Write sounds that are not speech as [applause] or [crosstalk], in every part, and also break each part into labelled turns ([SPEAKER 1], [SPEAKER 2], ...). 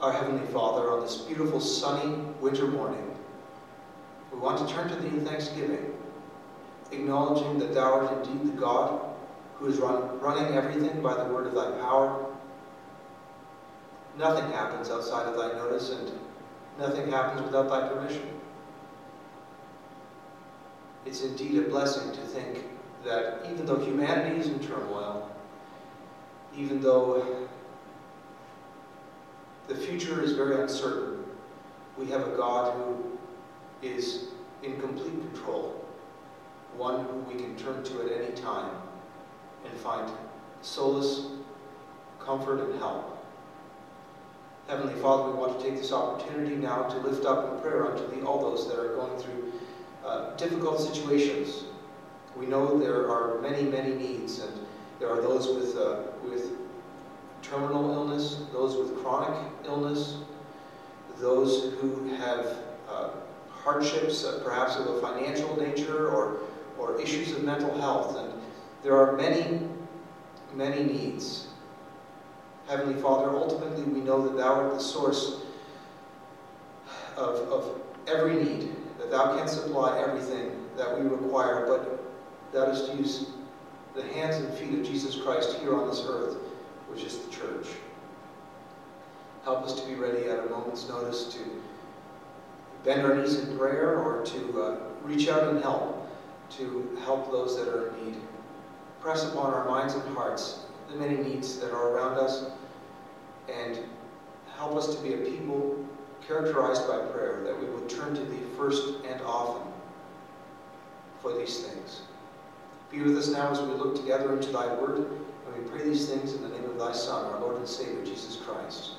[SPEAKER 1] our Heavenly Father, on this beautiful sunny winter morning, we want to turn to Thee in thanksgiving, acknowledging that Thou art indeed the God who is run, running everything by the word of Thy power. Nothing happens outside of Thy notice, and nothing happens without Thy permission. It's indeed a blessing to think that even though humanity is in turmoil, even though the future is very uncertain, we have a God who is in complete control, one who we can turn to at any time and find solace, comfort, and help. Heavenly Father, we want to take this opportunity now to lift up in prayer unto Thee all those that are going through uh, difficult situations. We know there are many, many needs, and there are those with, uh, with terminal illness, those with chronic illness, those who have uh, hardships, uh, perhaps of a financial nature or, or issues of mental health. And there are many, many needs. Heavenly Father, ultimately we know that Thou art the source of, of every need, that Thou canst supply everything that we require, but that is to use the hands and feet of Jesus Christ here on this earth, which is the church. Help us to be ready at a moment's notice to bend our knees in prayer or to uh, reach out and help, to help those that are in need. Press upon our minds and hearts the many needs that are around us and help us to be a people characterized by prayer, that we would turn to Thee first and often for these things. Be with us now as we look together into Thy Word, and we pray these things in the name Thy Son, our Lord and Savior, Jesus Christ.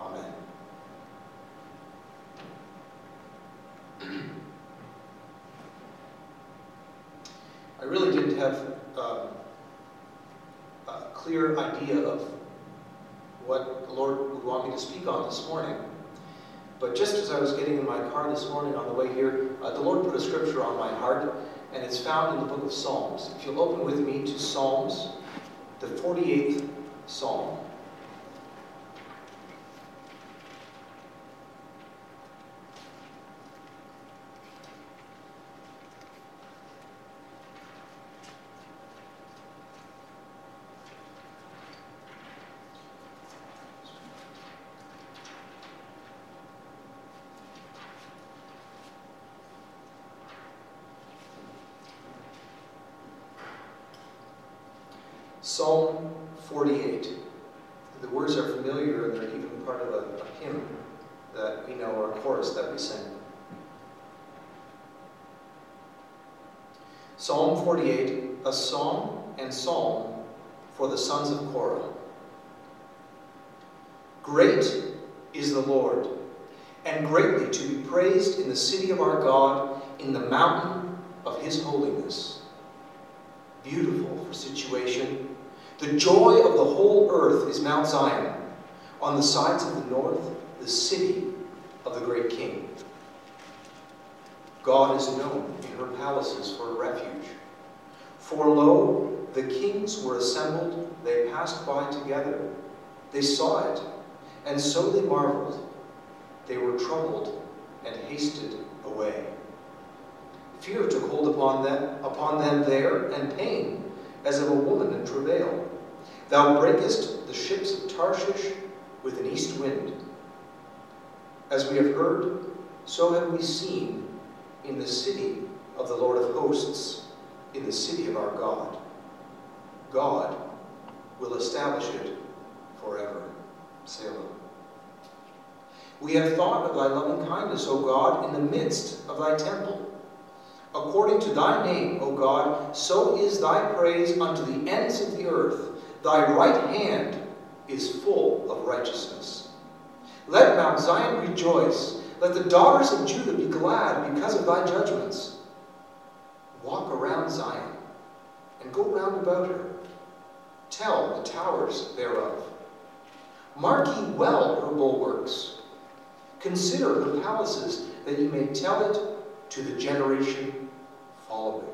[SPEAKER 1] Amen. I really didn't have um, a clear idea of what the Lord would want me to speak on this morning. But just as I was getting in my car this morning on the way here, uh, the Lord put a scripture on my heart, and it's found in the book of Psalms. If you'll open with me to Psalms, the 48th Psalm. Psalm 48. The words are familiar and they're even part of a, a hymn that we know or a chorus that we sing. Psalm 48, a song and psalm for the sons of Korah. Great is the Lord, and greatly to be praised in the city of our God, in the mountain of his holiness. Beautiful for situation the joy of the whole earth is Mount Zion, on the sides of the north, the city of the great king. God is known in her palaces for a refuge. For lo, the kings were assembled, they passed by together. They saw it, and so they marveled. They were troubled and hasted away. Fear took hold upon them, upon them there, and pain, as of a woman in travail. Thou breakest the ships of Tarshish with an east wind. As we have heard, so have we seen in the city of the Lord of hosts, in the city of our God. God will establish it forever. Selah. We have thought of thy loving kindness, O God, in the midst of thy temple. According to thy name, O God, so is thy praise unto the ends of the earth. Thy right hand is full of righteousness. Let Mount Zion rejoice. Let the daughters of Judah be glad because of thy judgments. Walk around Zion and go round about her. Tell the towers thereof. Mark ye well her bulwarks. Consider her palaces, that ye may tell it to the generation following.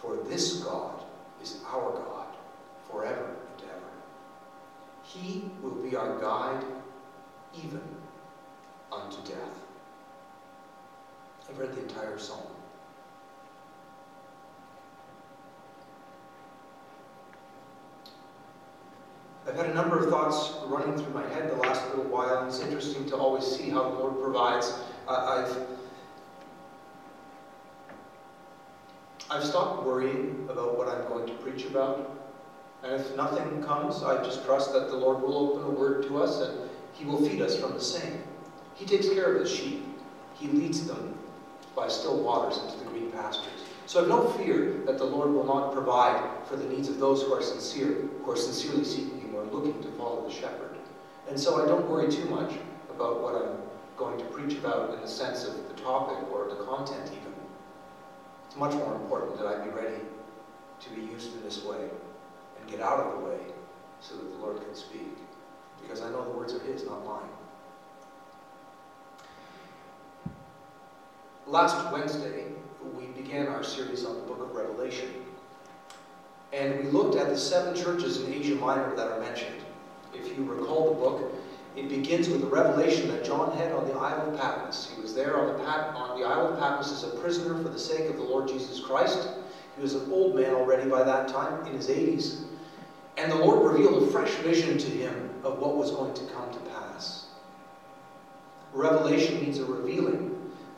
[SPEAKER 1] For this God is our God forever and ever. He will be our guide even unto death. I've read the entire psalm. I've had a number of thoughts running through my head the last little while, and it's interesting to always see how the Lord provides. Uh, I've I've stopped worrying about what I'm going to preach about. And if nothing comes, I just trust that the Lord will open a word to us and He will feed us from the same. He takes care of His sheep. He leads them by still waters into the green pastures. So I have no fear that the Lord will not provide for the needs of those who are sincere, who are sincerely seeking Him, are looking to follow the shepherd. And so I don't worry too much about what I'm going to preach about in the sense of the topic or the content even. It's much more important that I be ready to be used in this way and get out of the way so that the Lord can speak. Because I know the words are His, not mine. Last Wednesday, we began our series on the book of Revelation. And we looked at the seven churches in Asia Minor that are mentioned. If you recall the book, it begins with the revelation that John had on the Isle of Patmos. He was there on the, Pat- on the Isle of Patmos as a prisoner for the sake of the Lord Jesus Christ. He was an old man already by that time, in his 80s. And the Lord revealed a fresh vision to him of what was going to come to pass. Revelation means a revealing.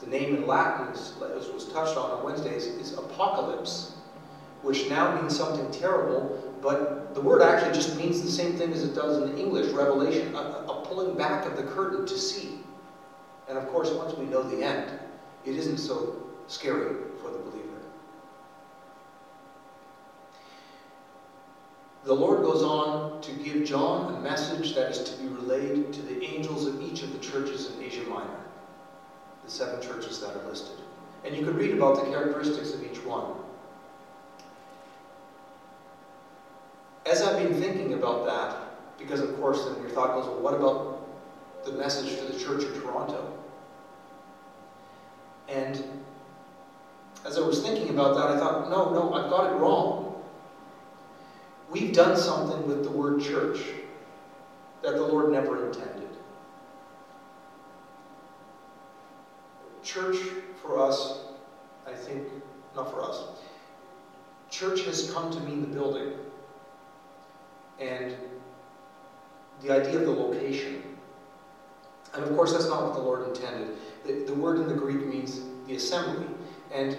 [SPEAKER 1] The name in Latin, as was touched on on Wednesdays, is apocalypse, which now means something terrible, but the word actually just means the same thing as it does in English, revelation, a, a pulling back of the curtain to see. And of course, once we know the end, it isn't so scary for the believer. The Lord goes on to give John a message that is to be relayed to the angels of each of the churches in Asia Minor, the seven churches that are listed. And you can read about the characteristics of each one. As I've been thinking about that, because of course then your thought goes, well, what about the message to the church of Toronto? And as I was thinking about that, I thought, no, no, I've got it wrong. We've done something with the word church that the Lord never intended. Church for us, I think, not for us, church has come to mean the building. And the idea of the location. And of course, that's not what the Lord intended. The, the word in the Greek means the assembly. And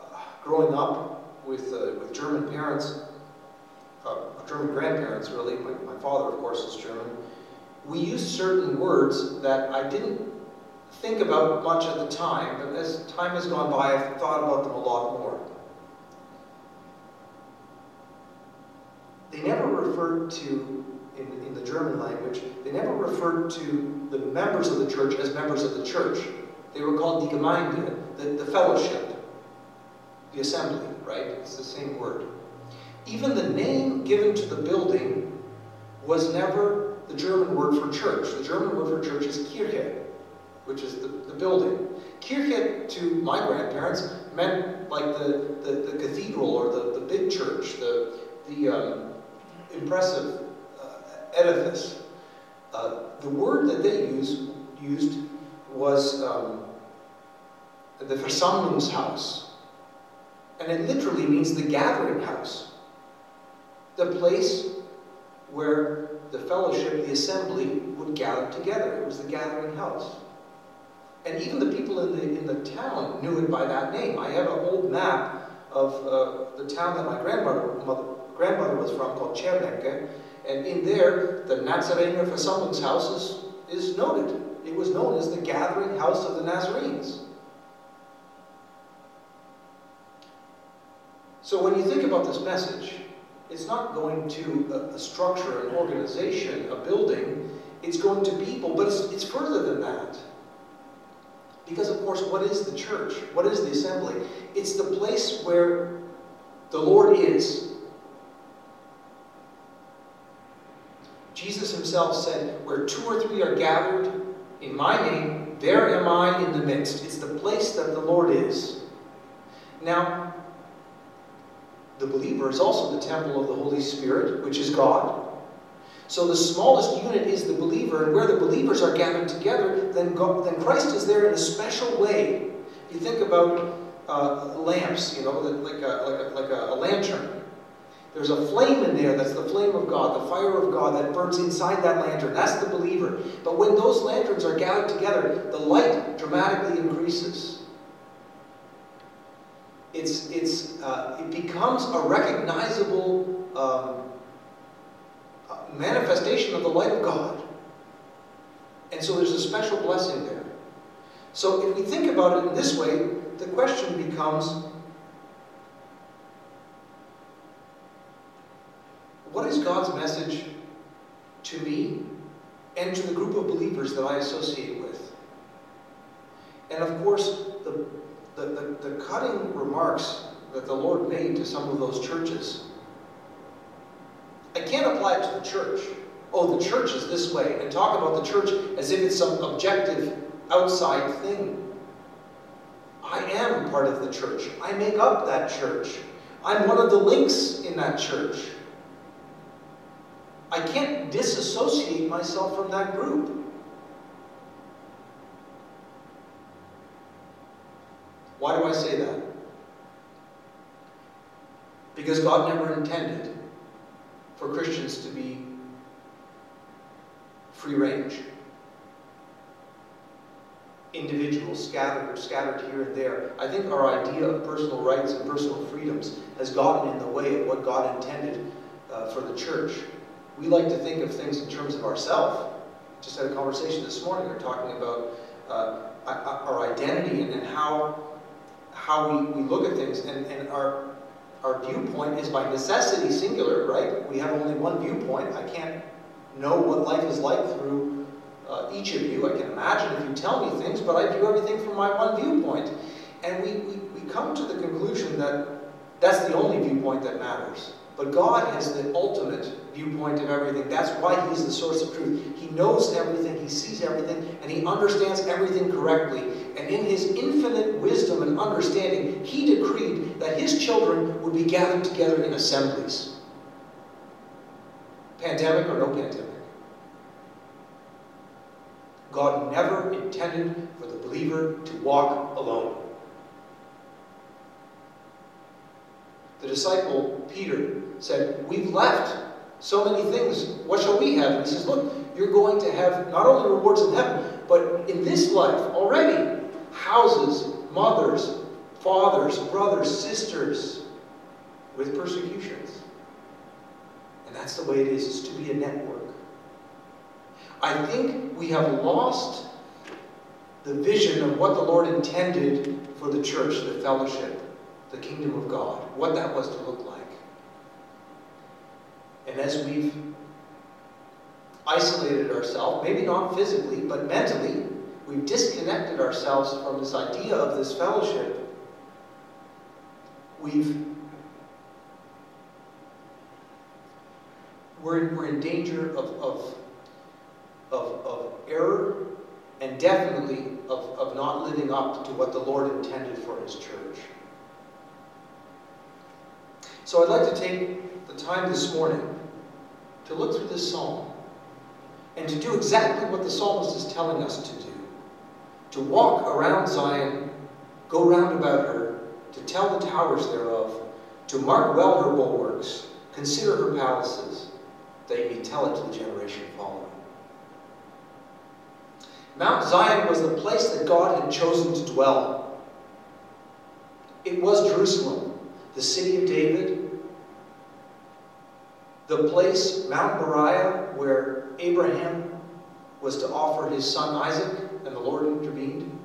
[SPEAKER 1] uh, growing up with, uh, with German parents, German grandparents, really. My, my father, of course, is German. We used certain words that I didn't think about much at the time, but as time has gone by, I've thought about them a lot more. They never referred to, in, in the German language, they never referred to the members of the church as members of the church. They were called die Gemeinde, the, the fellowship, the assembly, right? It's the same word. Even the name given to the building was never the German word for church. The German word for church is Kirche, which is the, the building. Kirche, to my grandparents, meant like the, the, the cathedral or the, the big church, the, the um, impressive uh, edifice. Uh, the word that they use, used was um, the Versammlungshaus. And it literally means the gathering house the place where the fellowship, the assembly, would gather together. It was the gathering house. And even the people in the, in the town knew it by that name. I have an old map of uh, the town that my grandmother, mother, grandmother was from called Chernecke. And in there, the Nazarene Nazarener Versammlungshaus is, is noted. It was known as the gathering house of the Nazarenes. So when you think about this message, it's not going to a, a structure, an organization, a building. It's going to people, but it's, it's further than that. Because, of course, what is the church? What is the assembly? It's the place where the Lord is. Jesus himself said, Where two or three are gathered in my name, there am I in the midst. It's the place that the Lord is. Now, the believer is also the temple of the Holy Spirit, which is God. So the smallest unit is the believer, and where the believers are gathered together, then, God, then Christ is there in a special way. If you think about uh, lamps, you know, like a, like, a, like a, a lantern. There's a flame in there that's the flame of God, the fire of God that burns inside that lantern. That's the believer. But when those lanterns are gathered together, the light dramatically increases. It's, it's, uh, it becomes a recognizable um, uh, manifestation of the light of God. And so there's a special blessing there. So if we think about it in this way, the question becomes what is God's message to me and to the group of believers that I associate with? And of course, the, the, the, the cutting remarks that the Lord made to some of those churches, I can't apply it to the church. Oh, the church is this way, and talk about the church as if it's some objective outside thing. I am part of the church. I make up that church. I'm one of the links in that church. I can't disassociate myself from that group. Why do I say that? Because God never intended for Christians to be free range. Individuals scattered, scattered here and there. I think our idea of personal rights and personal freedoms has gotten in the way of what God intended uh, for the church. We like to think of things in terms of ourselves. Just had a conversation this morning. We are talking about uh, our identity and, how how we, we look at things. And, and our our viewpoint is by necessity singular, right? We have only one viewpoint. I can't know what life is like through uh, each of you. I can imagine if you tell me things, but I view everything from my one viewpoint. And we, we, we come to the conclusion that that's the only viewpoint that matters. But God has the ultimate viewpoint of everything. That's why He's the source of truth. He knows everything, He sees everything, and He understands everything correctly. And in His infinite wisdom and understanding, He decreed that His children would be gathered together in assemblies. Pandemic or no pandemic. God never intended for the believer to walk alone. The disciple Peter said, We've left so many things. What shall we have? And he says, Look, you're going to have not only rewards in heaven, but in this life already houses, mothers, fathers, brothers, sisters with persecutions. And that's the way it is, is to be a network. I think we have lost the vision of what the Lord intended for the church, the fellowship, the kingdom of God, what that was to look like. And as we've isolated ourselves, maybe not physically, but mentally, we've disconnected ourselves from this idea of this fellowship. We've we're, we're in danger of, of, of, of error and definitely of, of not living up to what the Lord intended for His church. So I'd like to take the time this morning to look through this psalm and to do exactly what the psalmist is telling us to do to walk around Zion, go round about her, to tell the towers thereof, to mark well her bulwarks, consider her palaces, that you may tell it to the generation following. Mount Zion was the place that God had chosen to dwell. It was Jerusalem, the city of David, the place, Mount Moriah, where Abraham was to offer his son Isaac, and the Lord intervened.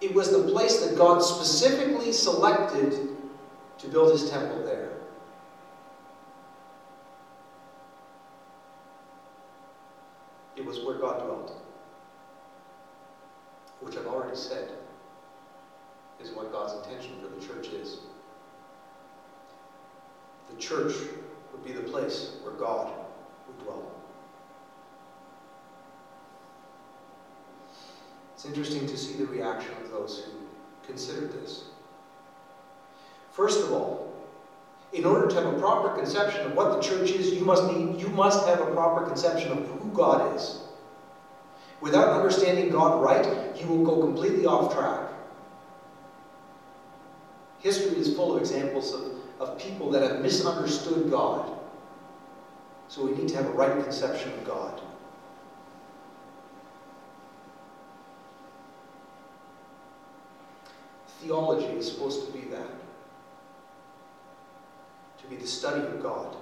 [SPEAKER 1] It was the place that God specifically selected to build his temple there. It was where God dwelt, which I've already said is what God's intention for the church is. The church be the place where God would dwell. It's interesting to see the reaction of those who considered this. First of all, In order to have a proper conception of what the church is, you must, need, you must have a proper conception of who God is. Without understanding God right, you will go completely off track. History is full of examples of, of people that have misunderstood God. So we need to have a right conception of God. Theology is supposed to be that to be the study of God.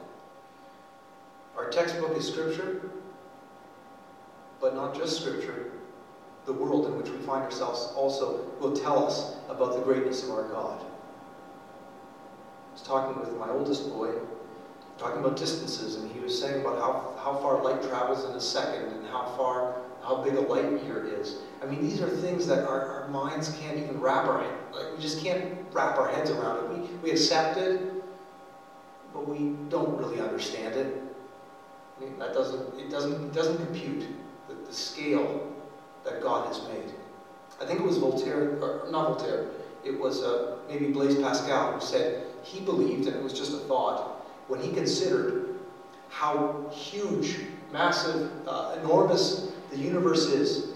[SPEAKER 1] Our textbook is Scripture, but not just Scripture. The world in which we find ourselves also will tell us about the greatness of our God. I was talking with my oldest boy, talking about distances, and he was saying about how, how far light travels in a second and how far, how big a light year is. I mean, these are things that our, our minds can't even wrap our head, like we just can't wrap our heads around it. We, we accept it, but we don't really understand it. I mean, that doesn't it doesn't it doesn't compute the, the scale that God has made. I think it was Voltaire, or not Voltaire. It was uh, maybe Blaise Pascal who said he believed, and it was just a thought, when he considered how huge, massive, uh, enormous the universe is,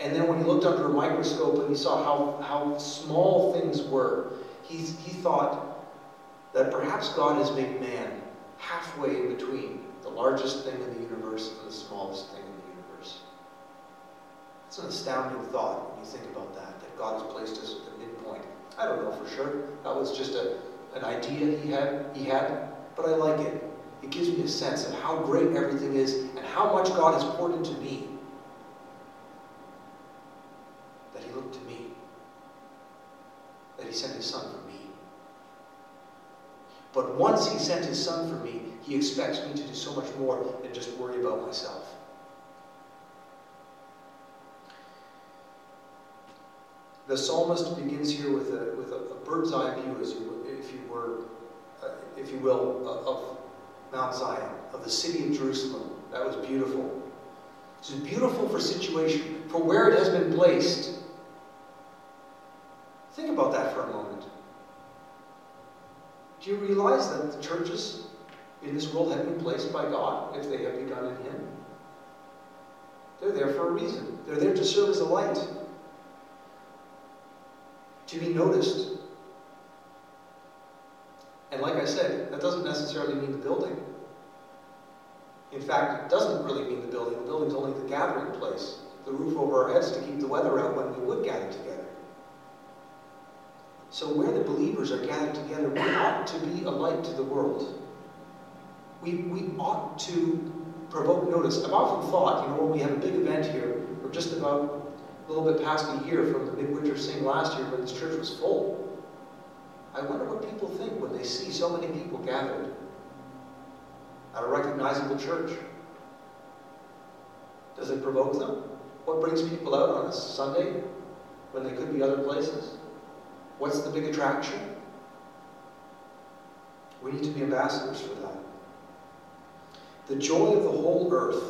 [SPEAKER 1] and then when he looked under a microscope and he saw how, how small things were, he, he thought that perhaps God has made man halfway in between the largest thing in the universe and the smallest thing in the universe. It's an astounding thought when you think about that, that God has placed us at the midpoint. I don't know for sure. That was just a, an idea he had, he had, but I like it. It gives me a sense of how great everything is and how much God has poured into me That He looked to me, that he sent his son for me. But once he sent his son for me, he expects me to do so much more than just worry about myself. The psalmist begins here with a, with a, a bird's eye view, as you, if you were, uh, if you will, uh, of Mount Zion, of the city of Jerusalem. That was beautiful. It's beautiful for situation, for where it has been placed. Think about that for a moment. Do you realize that the churches in this world have been placed by God if they have begun in Him? They're there for a reason. They're there to serve as a light, to be noticed. And like I said, that doesn't necessarily mean the building. In fact, it doesn't really mean the building. The building's only the gathering place, the roof over our heads to keep the weather out when we would gather together. So, where the believers are gathered together, we ought to be a light to the world. We, we ought to provoke notice. I've often thought, you know, when we have a big event here, we're just about a little bit past a year from the midwinter sing last year when this church was full. I wonder what people think when they see so many people gathered at a recognizable church. Does it provoke them? What brings people out on a Sunday when they could be other places? What's the big attraction? We need to be ambassadors for that. The joy of the whole earth.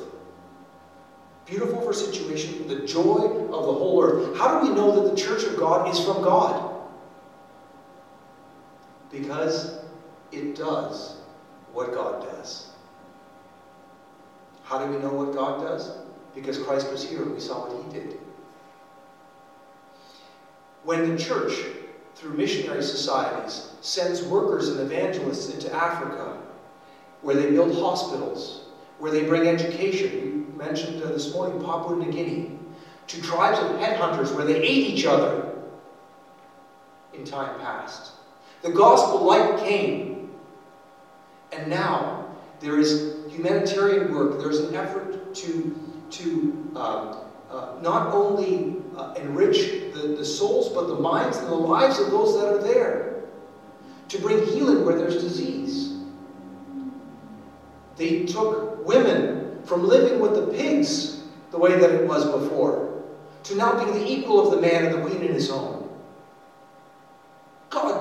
[SPEAKER 1] Beautiful for situation, the joy of the whole earth. How do we know that the church of God is from God? Because it does what God does. How do we know what God does? Because Christ was here and we saw what he did. When the church through missionary societies, sends workers and evangelists into Africa, where they build hospitals, where they bring education. We mentioned uh, this morning Papua New Guinea, to tribes of headhunters where they ate each other in time past. The gospel light came, and now there is humanitarian work. There's an effort to, to um, uh, not only uh, enrich the, the souls, but the minds and the lives of those that are there. To bring healing where there's disease. They took women from living with the pigs the way that it was before to now being the equal of the man and the queen in his home.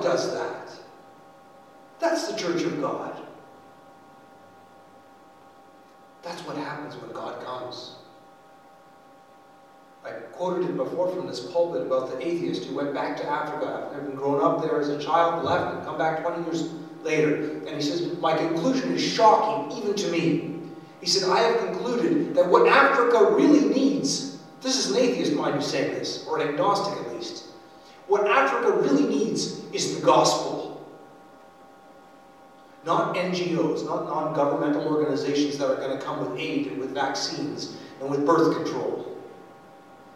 [SPEAKER 1] Does that. That's the church of God. That's what happens when God comes. I quoted it before from this pulpit about the atheist who went back to Africa after having grown up there as a child, left, and come back 20 years later. And he says, My conclusion is shocking, even to me. He said, I have concluded that what Africa really needs, this is an atheist mind who's saying this, or an agnostic at least, what Africa really needs is the gospel. Not NGOs, not non governmental organizations that are going to come with aid and with vaccines and with birth control.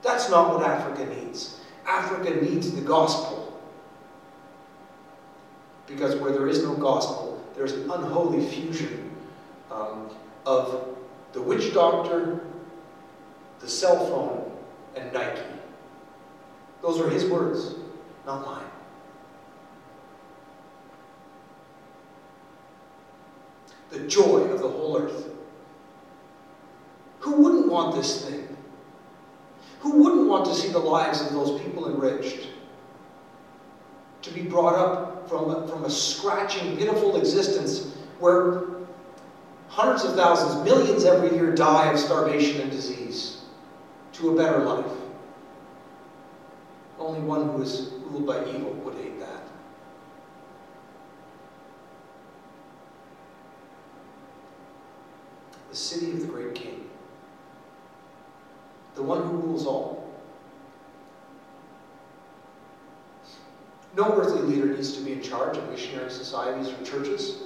[SPEAKER 1] That's not what Africa needs. Africa needs the gospel. Because where there is no gospel, there's an unholy fusion um, of the witch doctor, the cell phone, and Nike. Those are his words, not mine. The joy of the whole earth. Who wouldn't want this thing? Who wouldn't want to see the lives of those people enriched? To be brought up from a, from a scratching, pitiful existence where hundreds of thousands, millions every year die of starvation and disease to a better life. Only one who is ruled by evil would hate that. The city of the great king the one who rules all. No earthly leader needs to be in charge of missionary societies or churches.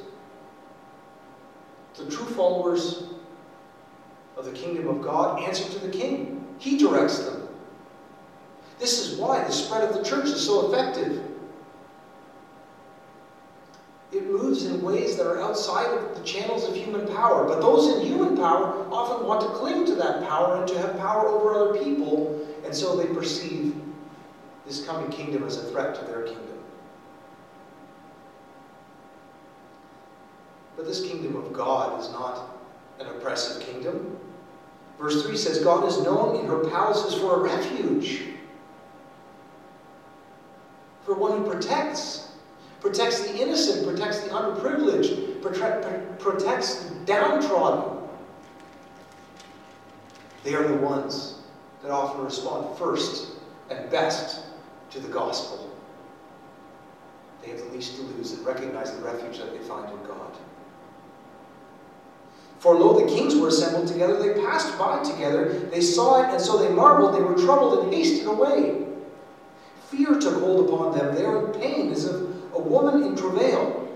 [SPEAKER 1] The true followers of the kingdom of God answer to the king. He directs them. This is why the spread of the church is so effective. It moves ways that are outside of the channels of human power. But those in human power often want to cling to that power and to have power over other people, and so they perceive this coming kingdom as a threat to their kingdom. But this kingdom of God is not an oppressive kingdom. Verse 3 says, God is known in her palaces for a refuge, for one who protects protects the innocent, protects the underprivileged, protects the downtrodden. They are the ones that often respond first and best to the gospel. They have the least to lose and recognize the refuge that they find in God. For lo, the kings were assembled together, they passed by together, they saw it, and so they marveled, they were troubled and hasted away. Fear took hold upon them, they were in pain as if a woman in travail.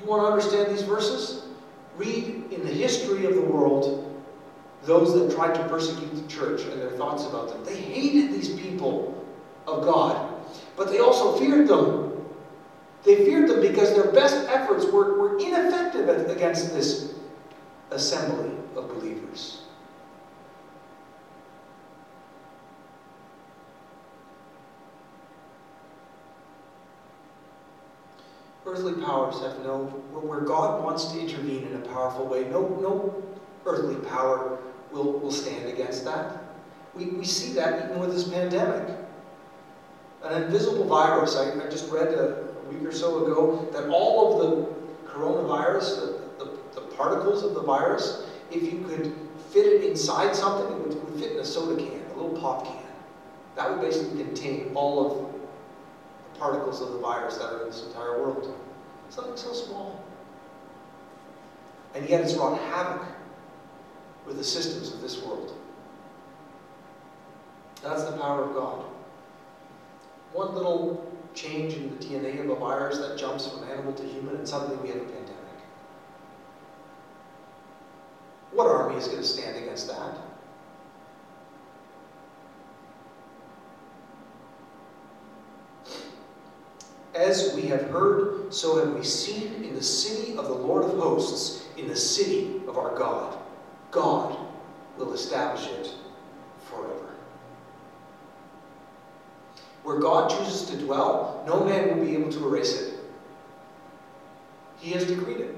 [SPEAKER 1] You want to understand these verses? Read in the history of the world those that tried to persecute the church and their thoughts about them. They hated these people of God, but they also feared them. They feared them because their best efforts were, were ineffective against this assembly of believers. Earthly powers have no, where God wants to intervene in a powerful way, no, no earthly power will, will stand against that. We, we see that even with this pandemic. An invisible virus, I, I just read a, a, week or so ago that all of the coronavirus, the, the, the, particles of the virus, if you could fit it inside something, it would, it would fit in a soda can, a little pop can. That would basically contain all of the particles of the virus that are in this entire world. Something so small. And yet it's wrought havoc with the systems of this world. That's the power of God. One little change in the DNA of a virus that jumps from animal to human, and suddenly we have a pandemic. What army is going to stand against that? As we have heard, so have we seen in the city of the Lord of hosts, in the city of our God. God will establish it forever. Where God chooses to dwell, no man will be able to erase it. He has decreed it.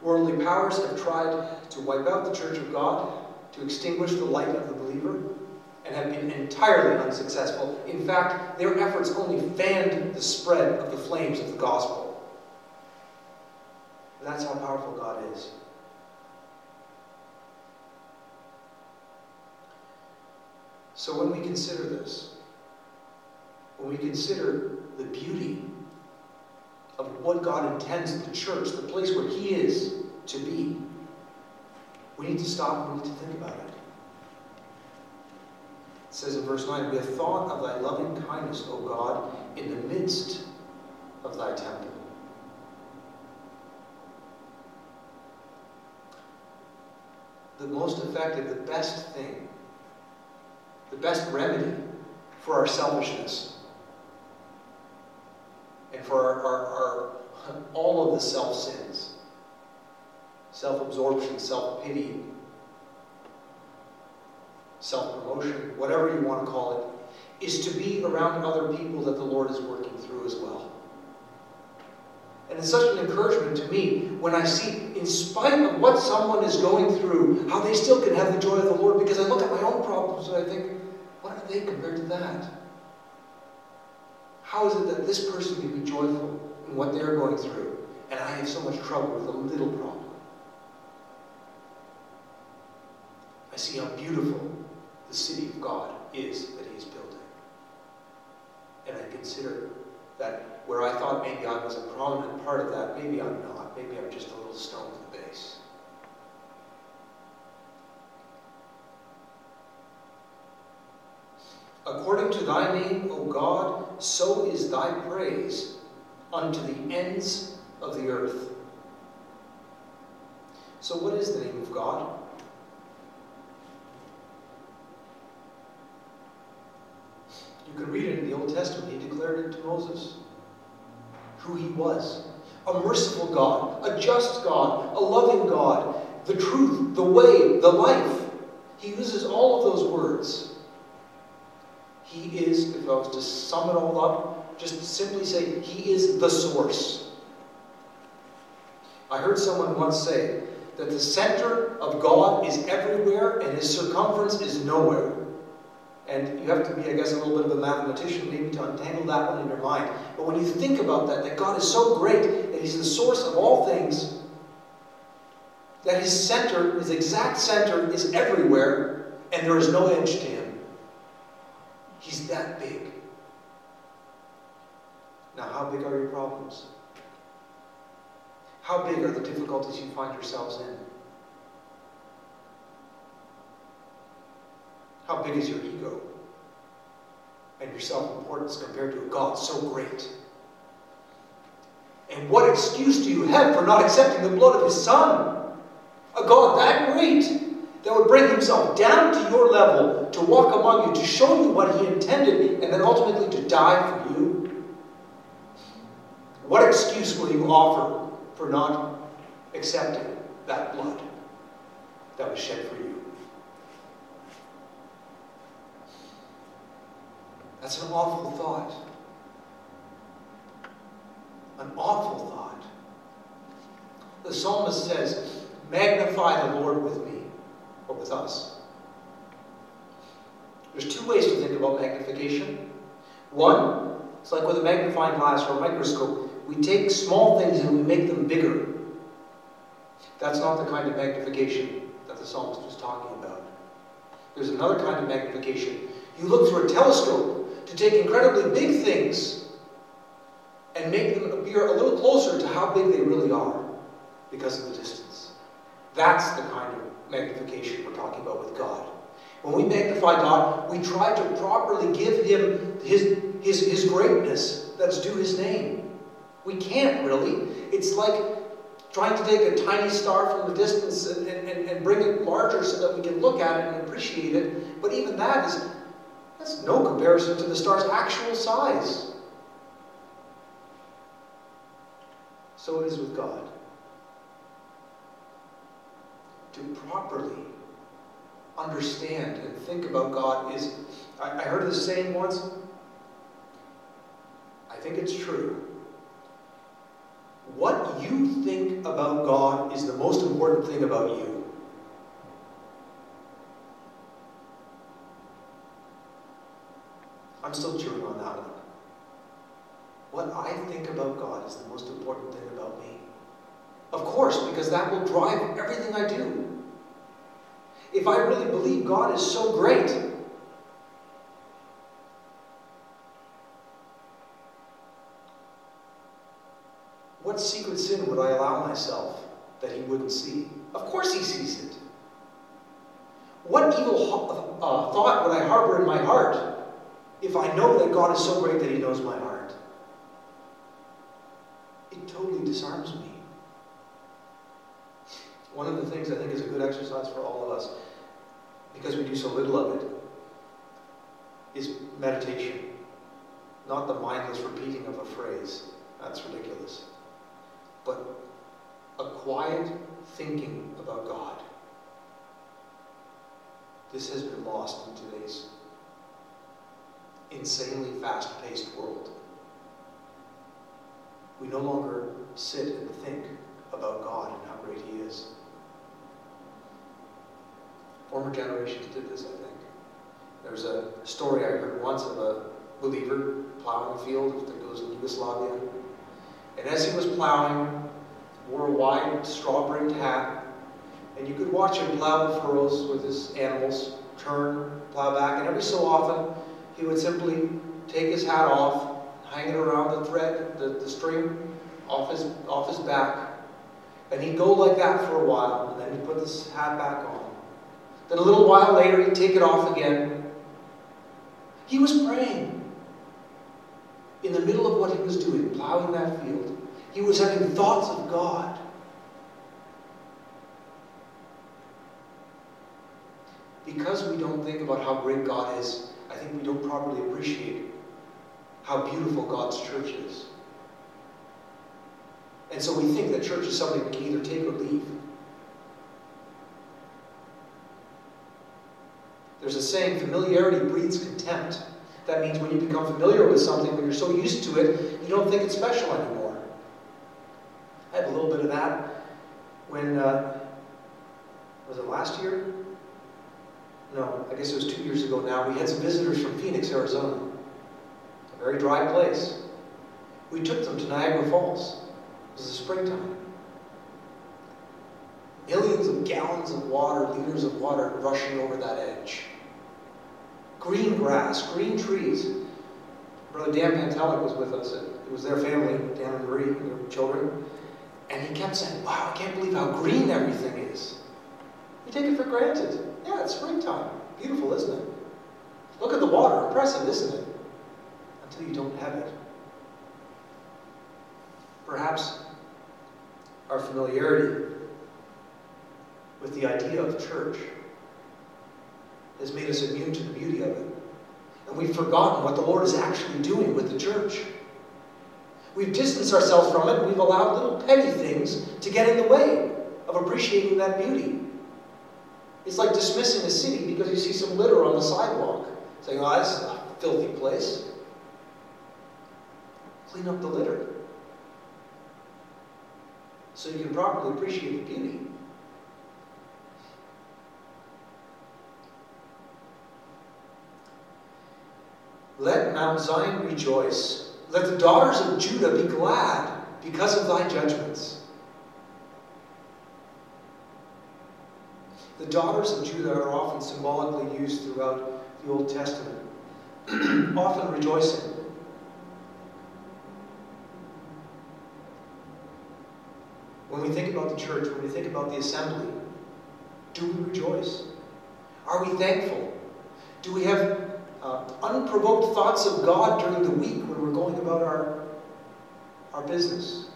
[SPEAKER 1] Worldly powers have tried to wipe out the church of God, to extinguish the light of the believer and have been entirely unsuccessful. In fact, their efforts only fanned the spread of the flames of the gospel. that's how powerful God is. So when we consider this, when we consider the beauty of what God intends the church, the place where He is to be, we need to stop and we need to think about it. It says in verse 9, We have thought of thy loving kindness, O God, in the midst of thy temple. The most effective, the best thing, the best remedy for our selfishness and for our, our, our [laughs] all of the self sins self absorption, self pity, self promotion, whatever you want to call it, is to be around other people that the Lord is working through as well. And it's such an encouragement to me when I see, in spite of what someone is going through, how they still can have the joy of the Lord because I look at my own problems and I think, what are they compared to that? How is it that this person can be joyful in what they're going through and I have so much trouble with a little problem? I see how beautiful the city of God is that He's building. And I consider that where I thought maybe I was a prominent part of that, maybe I'm not. Maybe I'm just a little stone to the base. According to thy name, O God, so is thy praise unto the ends of the earth. So, what is the name of God? You can read it in the Old Testament. He declared it to Moses who he was a merciful God, a just God, a loving God, the truth, the way, the life. He uses all of those words. He is, if I was to sum it all up, just simply say, He is the source. I heard someone once say that the center of God is everywhere and his circumference is nowhere. And you have to be, I guess, a little bit of a mathematician maybe to untangle that one in your mind. But when you think about that, that God is so great that He's the source of all things, that His center, His exact center, is everywhere, and there is no edge to Him. He's that big. Now, how big are your problems? How big are the difficulties you find yourselves in? How big is your ego and your self importance compared to a God so great? And what excuse do you have for not accepting the blood of His Son? A God that great that would bring Himself down to your level to walk among you, to show you what He intended, and then ultimately to die for you? What excuse will you offer for not accepting that blood that was shed for you? That's an awful thought. An awful thought. The psalmist says, Magnify the Lord with me, or with us. There's two ways to think about magnification. One, it's like with a magnifying glass or a microscope. We take small things and we make them bigger. That's not the kind of magnification that the psalmist was talking about. There's another kind of magnification. You look through a telescope to take incredibly big things and make them appear a little closer to how big they really are because of the distance. That's the kind of magnification we're talking about with God. When we magnify God, we try to properly give Him His, his, his greatness that's due His name. We can't really. It's like trying to take a tiny star from the distance and, and, and bring it larger so that we can look at it and appreciate it. But even that is that's no comparison to the star's actual size. So it is with God. To properly understand and think about God is. I, I heard this saying once. I think it's true. What you think about God is the most important thing about you. I'm still chewing on that one. What I think about God is the most important thing about me. Of course, because that will drive everything I do. If I really believe God is so great, what secret sin would I allow myself that He wouldn't see? Of course, He sees it. What evil uh, thought would I harbor in my heart if I know that God is so great that he knows my heart? It totally disarms me. One of the things I think is a good exercise for all of us, because we do so little of it, is meditation. Not the mindless repeating of a phrase. That's ridiculous. But a quiet thinking about God. This has been lost in today's insanely fast paced world. We no longer sit and think about God and how great He is. Former generations did this, I think. There's a story I heard once of a believer plowing a field, if it goes in Yugoslavia. And as he was plowing, wore a wide straw-brimmed hat, and you could watch him plow the furrows with his animals, turn, plow back, and every so often he would simply take his hat off, hang it around the thread, the, the string off his, off his back, and he'd go like that for a while, and then he'd put his hat back on. Then a little while later, he'd take it off again. He was praying. In the middle of what he was doing, plowing that field, he was having thoughts of God. Because we don't think about how great God is, I think we don't properly appreciate how beautiful God's church is. And so we think that church is something we can either take or leave. There's a saying, familiarity breeds contempt. That means when you become familiar with something, when you're so used to it, you don't think it's special anymore. I had a little bit of that when, uh, was it last year? No, I guess it was two years ago now. We had some visitors from Phoenix, Arizona. A very dry place. We took them to Niagara Falls. It was the springtime. Millions of gallons of water, liters of water rushing over that edge. Green grass, green trees. Brother Dan Pantelic was with us. It was their family, Dan and Marie, and their children. And he kept saying, Wow, I can't believe how green everything is. We take it for granted. Yeah, it's springtime. Beautiful, isn't it? Look at the water. Impressive, isn't it? Until you don't have it. Perhaps our familiarity with the idea of church has made us immune to the beauty of it. And we've forgotten what the Lord is actually doing with the church. We've distanced ourselves from it, we've allowed little petty things to get in the way of appreciating that beauty. It's like dismissing a city because you see some litter on the sidewalk, saying, oh, this is a filthy place. Clean up the litter so you can properly appreciate the beauty. Let Mount Zion rejoice. Let the daughters of Judah be glad because of thy judgments. The daughters of Judah are often symbolically used throughout the Old Testament, [clears throat] often rejoicing. When we think about the church, when we think about the assembly, do we rejoice? Are we thankful? Do we have uh, unprovoked thoughts of God during the week when we're going about our, our business?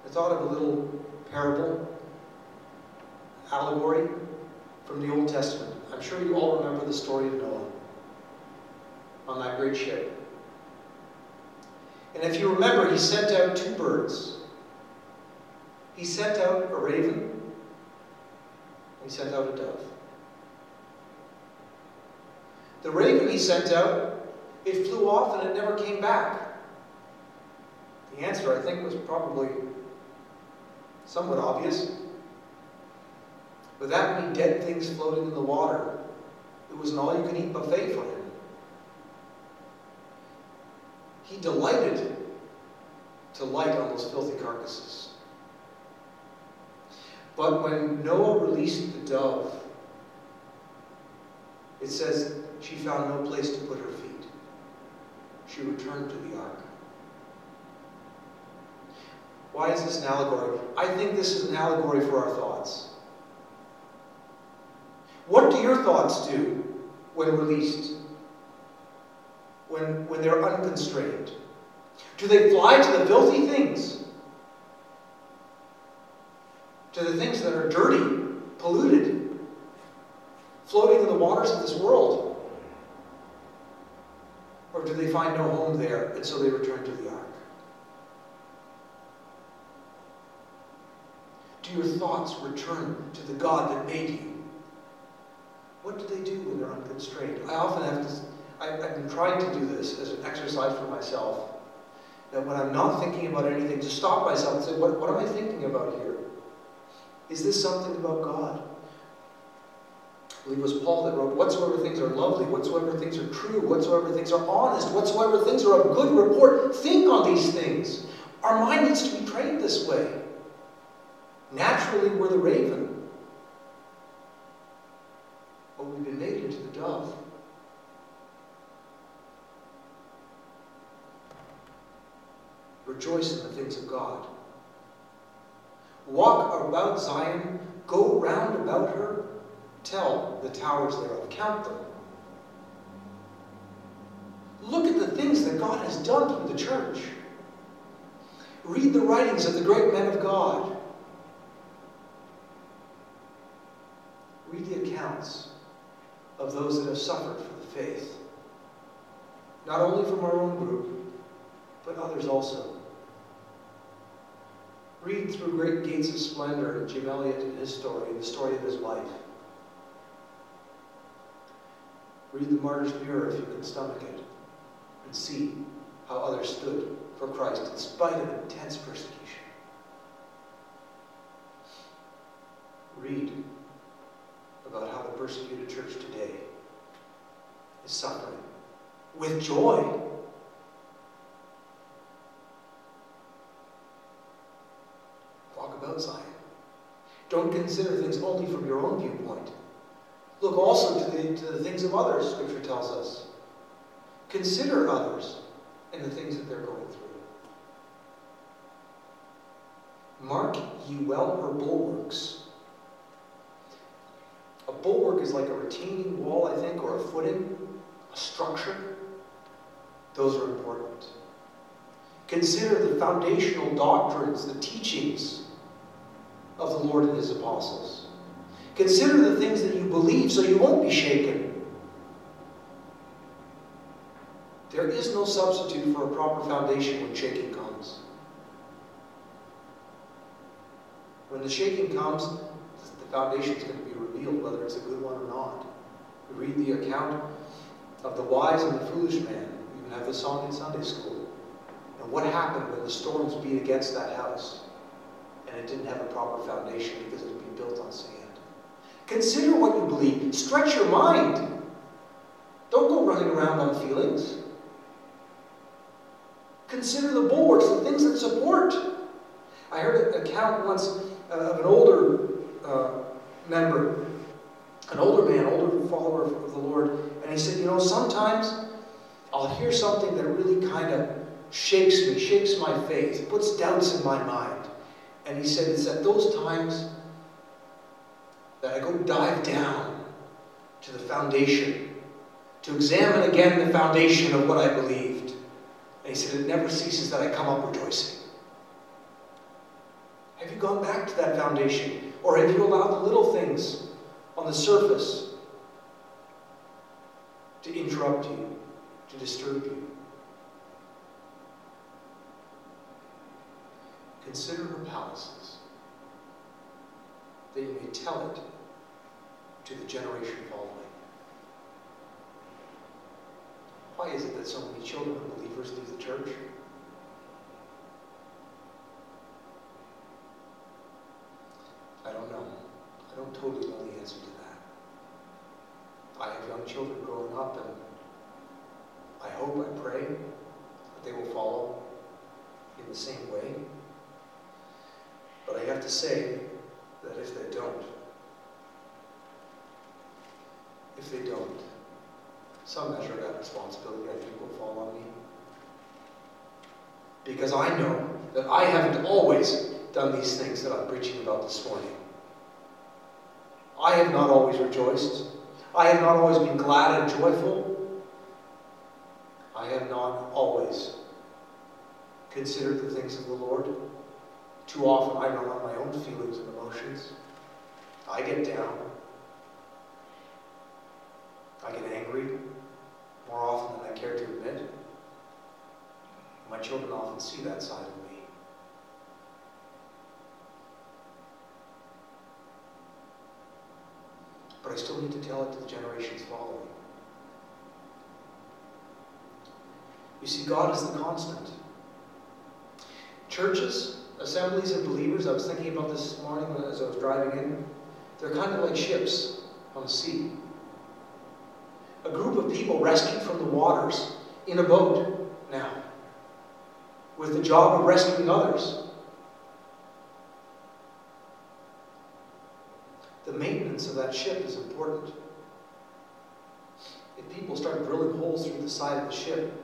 [SPEAKER 1] I thought of a little parable, allegory from the Old Testament. I'm sure you all remember the story of Noah on that great ship. And if you remember, he sent out two birds. He sent out a raven, he sent out a dove. The raven he sent out, it flew off and it never came back. The answer, I think, was probably somewhat obvious. With that many dead things floating in the water, it was an all you can eat buffet for him. He delighted to light on those filthy carcasses. But when Noah released the dove, it says she found no place to put her feet. she returned to the ark. Why is this an allegory? I think this is an allegory for our thoughts. What do your thoughts do when released? When, when they're unconstrained? Do they fly to the filthy things? To the things that are dirty, polluted, floating in the waters of this world? Or do they find no home there and so they return to the ark? Do your thoughts return to the God that made you? What do they do when they're unconstrained? I often have to, I, have been trying to do this as an exercise for myself. That when I'm not thinking about anything, to stop myself and say, what, what am I thinking about here? Is this something about God? I believe it was Paul that wrote, Whatsoever things are lovely, whatsoever things are true, whatsoever things are honest, whatsoever things are of good report, think on these things. Our mind needs to be trained this way. Naturally, we're the raven. But we've been made into the dove. Rejoice in the things of God. Walk about Zion, go round about her, tell the towers thereof, count them. Look at the things that God has done through the church. Read the writings of the great men of God. Read the accounts of those that have suffered for the faith, not only from our own group, but others also. Read through Great Gates of Splendor, Jim Elliot and his story, the story of his life. Read the Martyr's Mirror if you can stomach it, and see how others stood for Christ in spite of intense persecution. Read about how the persecuted church today is suffering with joy. Walk about Zion. Don't consider things only from your own viewpoint. Look also to the, to the things of others, Scripture tells us. Consider others and the things that they're going through. Mark ye well her bulwarks a bulwark is like a retaining wall, I think, or a footing, a structure. Those are important. Consider the foundational doctrines, the teachings of the Lord and His apostles. Consider the things that you believe so you won't be shaken. There is no substitute for a proper foundation when shaking comes. When the shaking comes, the foundation is going to be revealed whether it's a good one or not. We read the account of the wise and the foolish man. We even have the song in Sunday school. And what happened when the storms beat against that house and it didn't have a proper foundation because it had been built on sand? Consider what you believe. Stretch your mind. Don't go running around on feelings. Consider the bulwarks, the things that support. I heard an account once of an older uh, member an older man, older follower of the Lord, and he said, You know, sometimes I'll hear something that really kind of shakes me, shakes my faith, puts doubts in my mind. And he said, It's at those times that I go dive down to the foundation, to examine again the foundation of what I believed. And he said, It never ceases that I come up rejoicing. Have you gone back to that foundation? Or have you allowed the little things on the surface to interrupt you, to disturb you. Consider her palaces, that you may tell it to the generation following. Why is it that so many children of believers leave the church? I don't know. I don't totally know the answer to that. I have young children growing up, and I hope, I pray that they will follow in the same way. But I have to say that if they don't, if they don't, some measure of that responsibility I think will fall on me. Because I know that I haven't always done these things that I'm preaching about this morning. I have not always rejoiced. I have not always been glad and joyful. I have not always considered the things of the Lord. Too often I run on my own feelings and emotions. I get down. I get angry more often than I care to admit. My children often see that side of me. But I still need to tell it to the generations following. You see, God is the constant. Churches, assemblies of believers, I was thinking about this morning as I was driving in, they're kind of like ships on the sea. A group of people rescued from the waters in a boat now, with the job of rescuing others. The maintenance of that ship is important. If people start drilling holes through the side of the ship,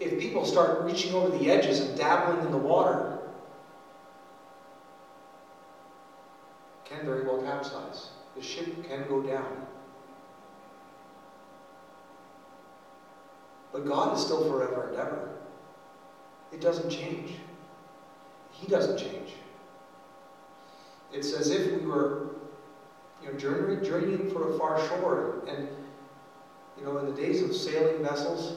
[SPEAKER 1] if people start reaching over the edges and dabbling in the water, can very well capsize. The ship can go down. But God is still forever and ever. It doesn't change. He doesn't change. It's as if we were, you know, journeying, journeying for a far shore. And, you know, in the days of sailing vessels,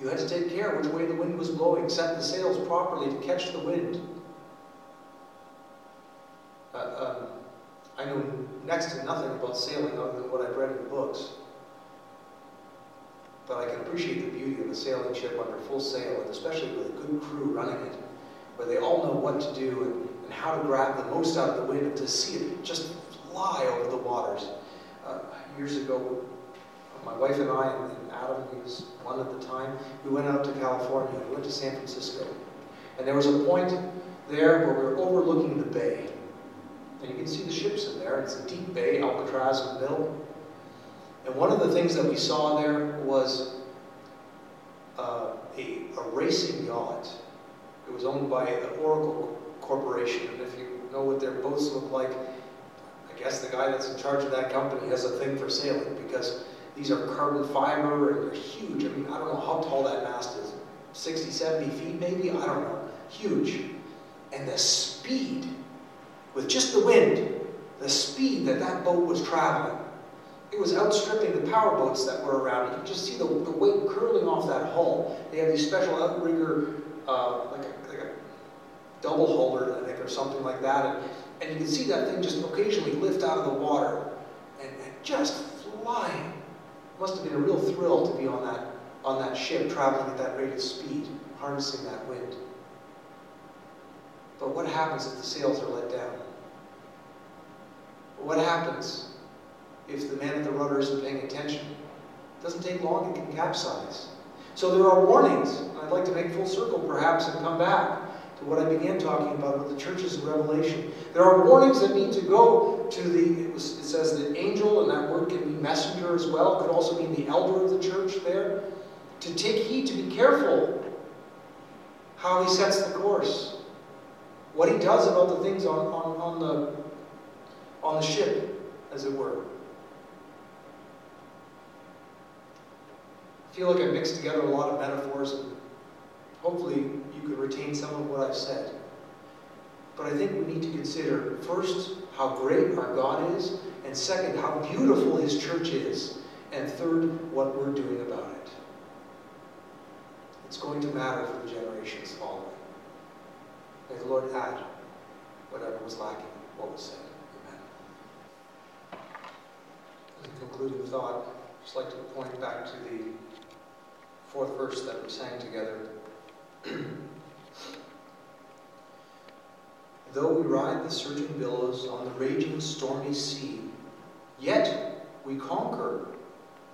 [SPEAKER 1] you had to take care which way the wind was blowing, set the sails properly to catch the wind. Uh, um, I know next to nothing about sailing other than what I've read in books. But I can appreciate the beauty of a sailing ship under full sail, and especially with a good crew running it, where they all know what to do and, and how to grab the most out of the wind and to see it just fly over the waters. Uh, years ago, my wife and I, and, Adam, he was one at the time, we went out to California. We went to San Francisco. And there was a point there where we were overlooking the bay. And you can see the ships in there. It's a deep bay, Alcatraz in the middle. And one of the things that we saw there was uh, a, a racing yacht. It was owned by the Oracle Corporation. And if you know what their boats look like, I guess the guy that's in charge of that company has a thing for sailing because these are carbon fiber and they're huge. I mean, I don't know how tall that mast is 60, 70 feet maybe? I don't know. Huge. And the speed, with just the wind, the speed that that boat was traveling, it was outstripping the power boats that were around. You could just see the, the weight curling off that hull. They have these special outrigger, uh, like, a, like a double holder, I think, or something like that. And, and you can see that thing just occasionally lift out of the water and, and just flying must have been a real thrill to be on that, on that ship, traveling at that rate of speed, harnessing that wind. But what happens if the sails are let down? What happens if the man at the rudder isn't paying attention? It doesn't take long, it can capsize. So there are warnings. I'd like to make full circle perhaps and come back to what I began talking about with the churches in Revelation. There are warnings that need to go to the, it, was, it says the angel, and that word can be messenger as well, it could also mean the elder of the church there, to take heed, to be careful how he sets the course, what he does about the things on, on, on, the, on the ship, as it were. I feel like I mixed together a lot of metaphors and hopefully you could retain some of what I've said. But I think we need to consider first how great our God is, and second, how beautiful His church is, and third, what we're doing about it. It's going to matter for the generations following. May the Lord add whatever was lacking, what was said. Amen. As a concluding thought, I'd just like to point back to the fourth verse that we sang together. [clears throat] Though we ride the surging billows on the raging stormy sea, yet we conquer.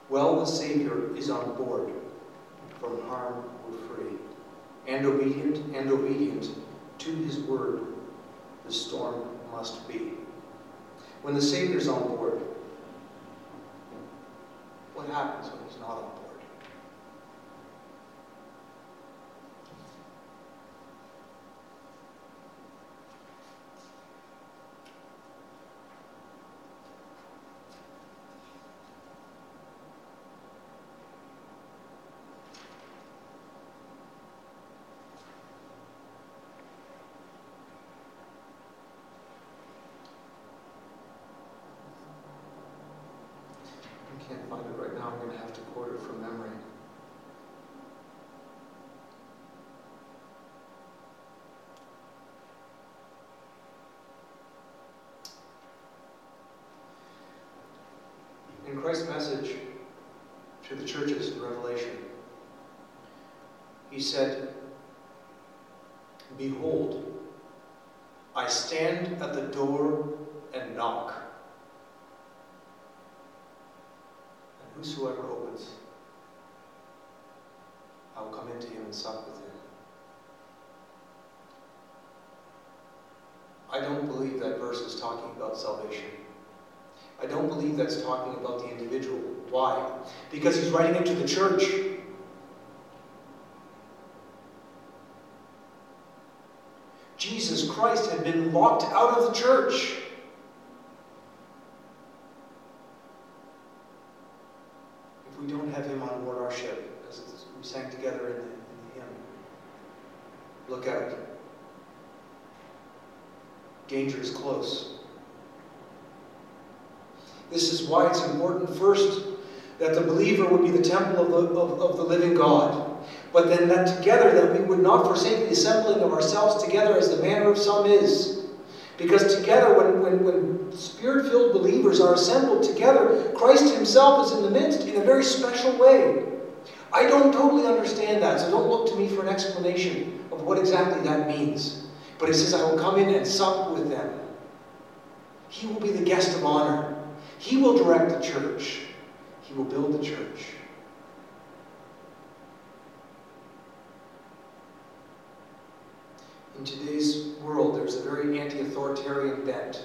[SPEAKER 1] Well, the Savior is on board. From harm we're free. And obedient, and obedient to his word, the storm must be. When the Savior's on board, what happens when he's not on board? Christ's message to the churches in Revelation, he said, Behold, I stand at the door and knock. And whosoever opens, I will come into him and sup with him. I don't believe that verse is talking about salvation. I don't believe that's talking about the individual. Why? Because he's writing it to the church. Jesus Christ had been locked out of the church. If we don't have him on board our ship, as we sang together in the, in the hymn, look out. Danger is close. This is why it's important, first, that the believer would be the temple of the, of, of the living God. But then that together, that we would not forsake the assembling of ourselves together as the manner of some is. Because together, when, when, when spirit filled believers are assembled together, Christ Himself is in the midst in a very special way. I don't totally understand that, so don't look to me for an explanation of what exactly that means. But He says, I will come in and sup with them. He will be the guest of honor. He will direct the church. He will build the church. In today's world, there's a very anti authoritarian bent.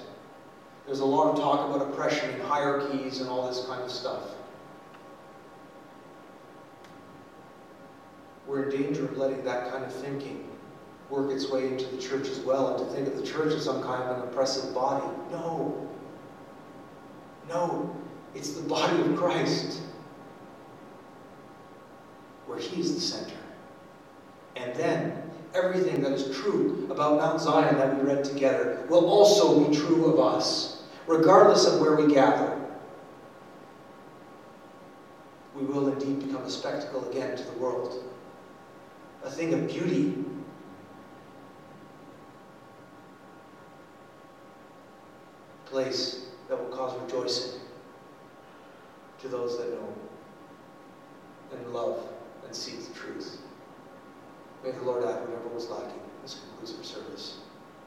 [SPEAKER 1] There's a lot of talk about oppression and hierarchies and all this kind of stuff. We're in danger of letting that kind of thinking work its way into the church as well and to think of the church as some kind of an oppressive body. No. No. It's the body of Christ where He is the center. And then everything that is true about Mount Zion that we read together will also be true of us, regardless of where we gather. We will indeed become a spectacle again to the world, a thing of beauty. Place that will cause rejoicing to those that know and love and seek the truth. May the Lord add whatever was lacking. This concludes our service.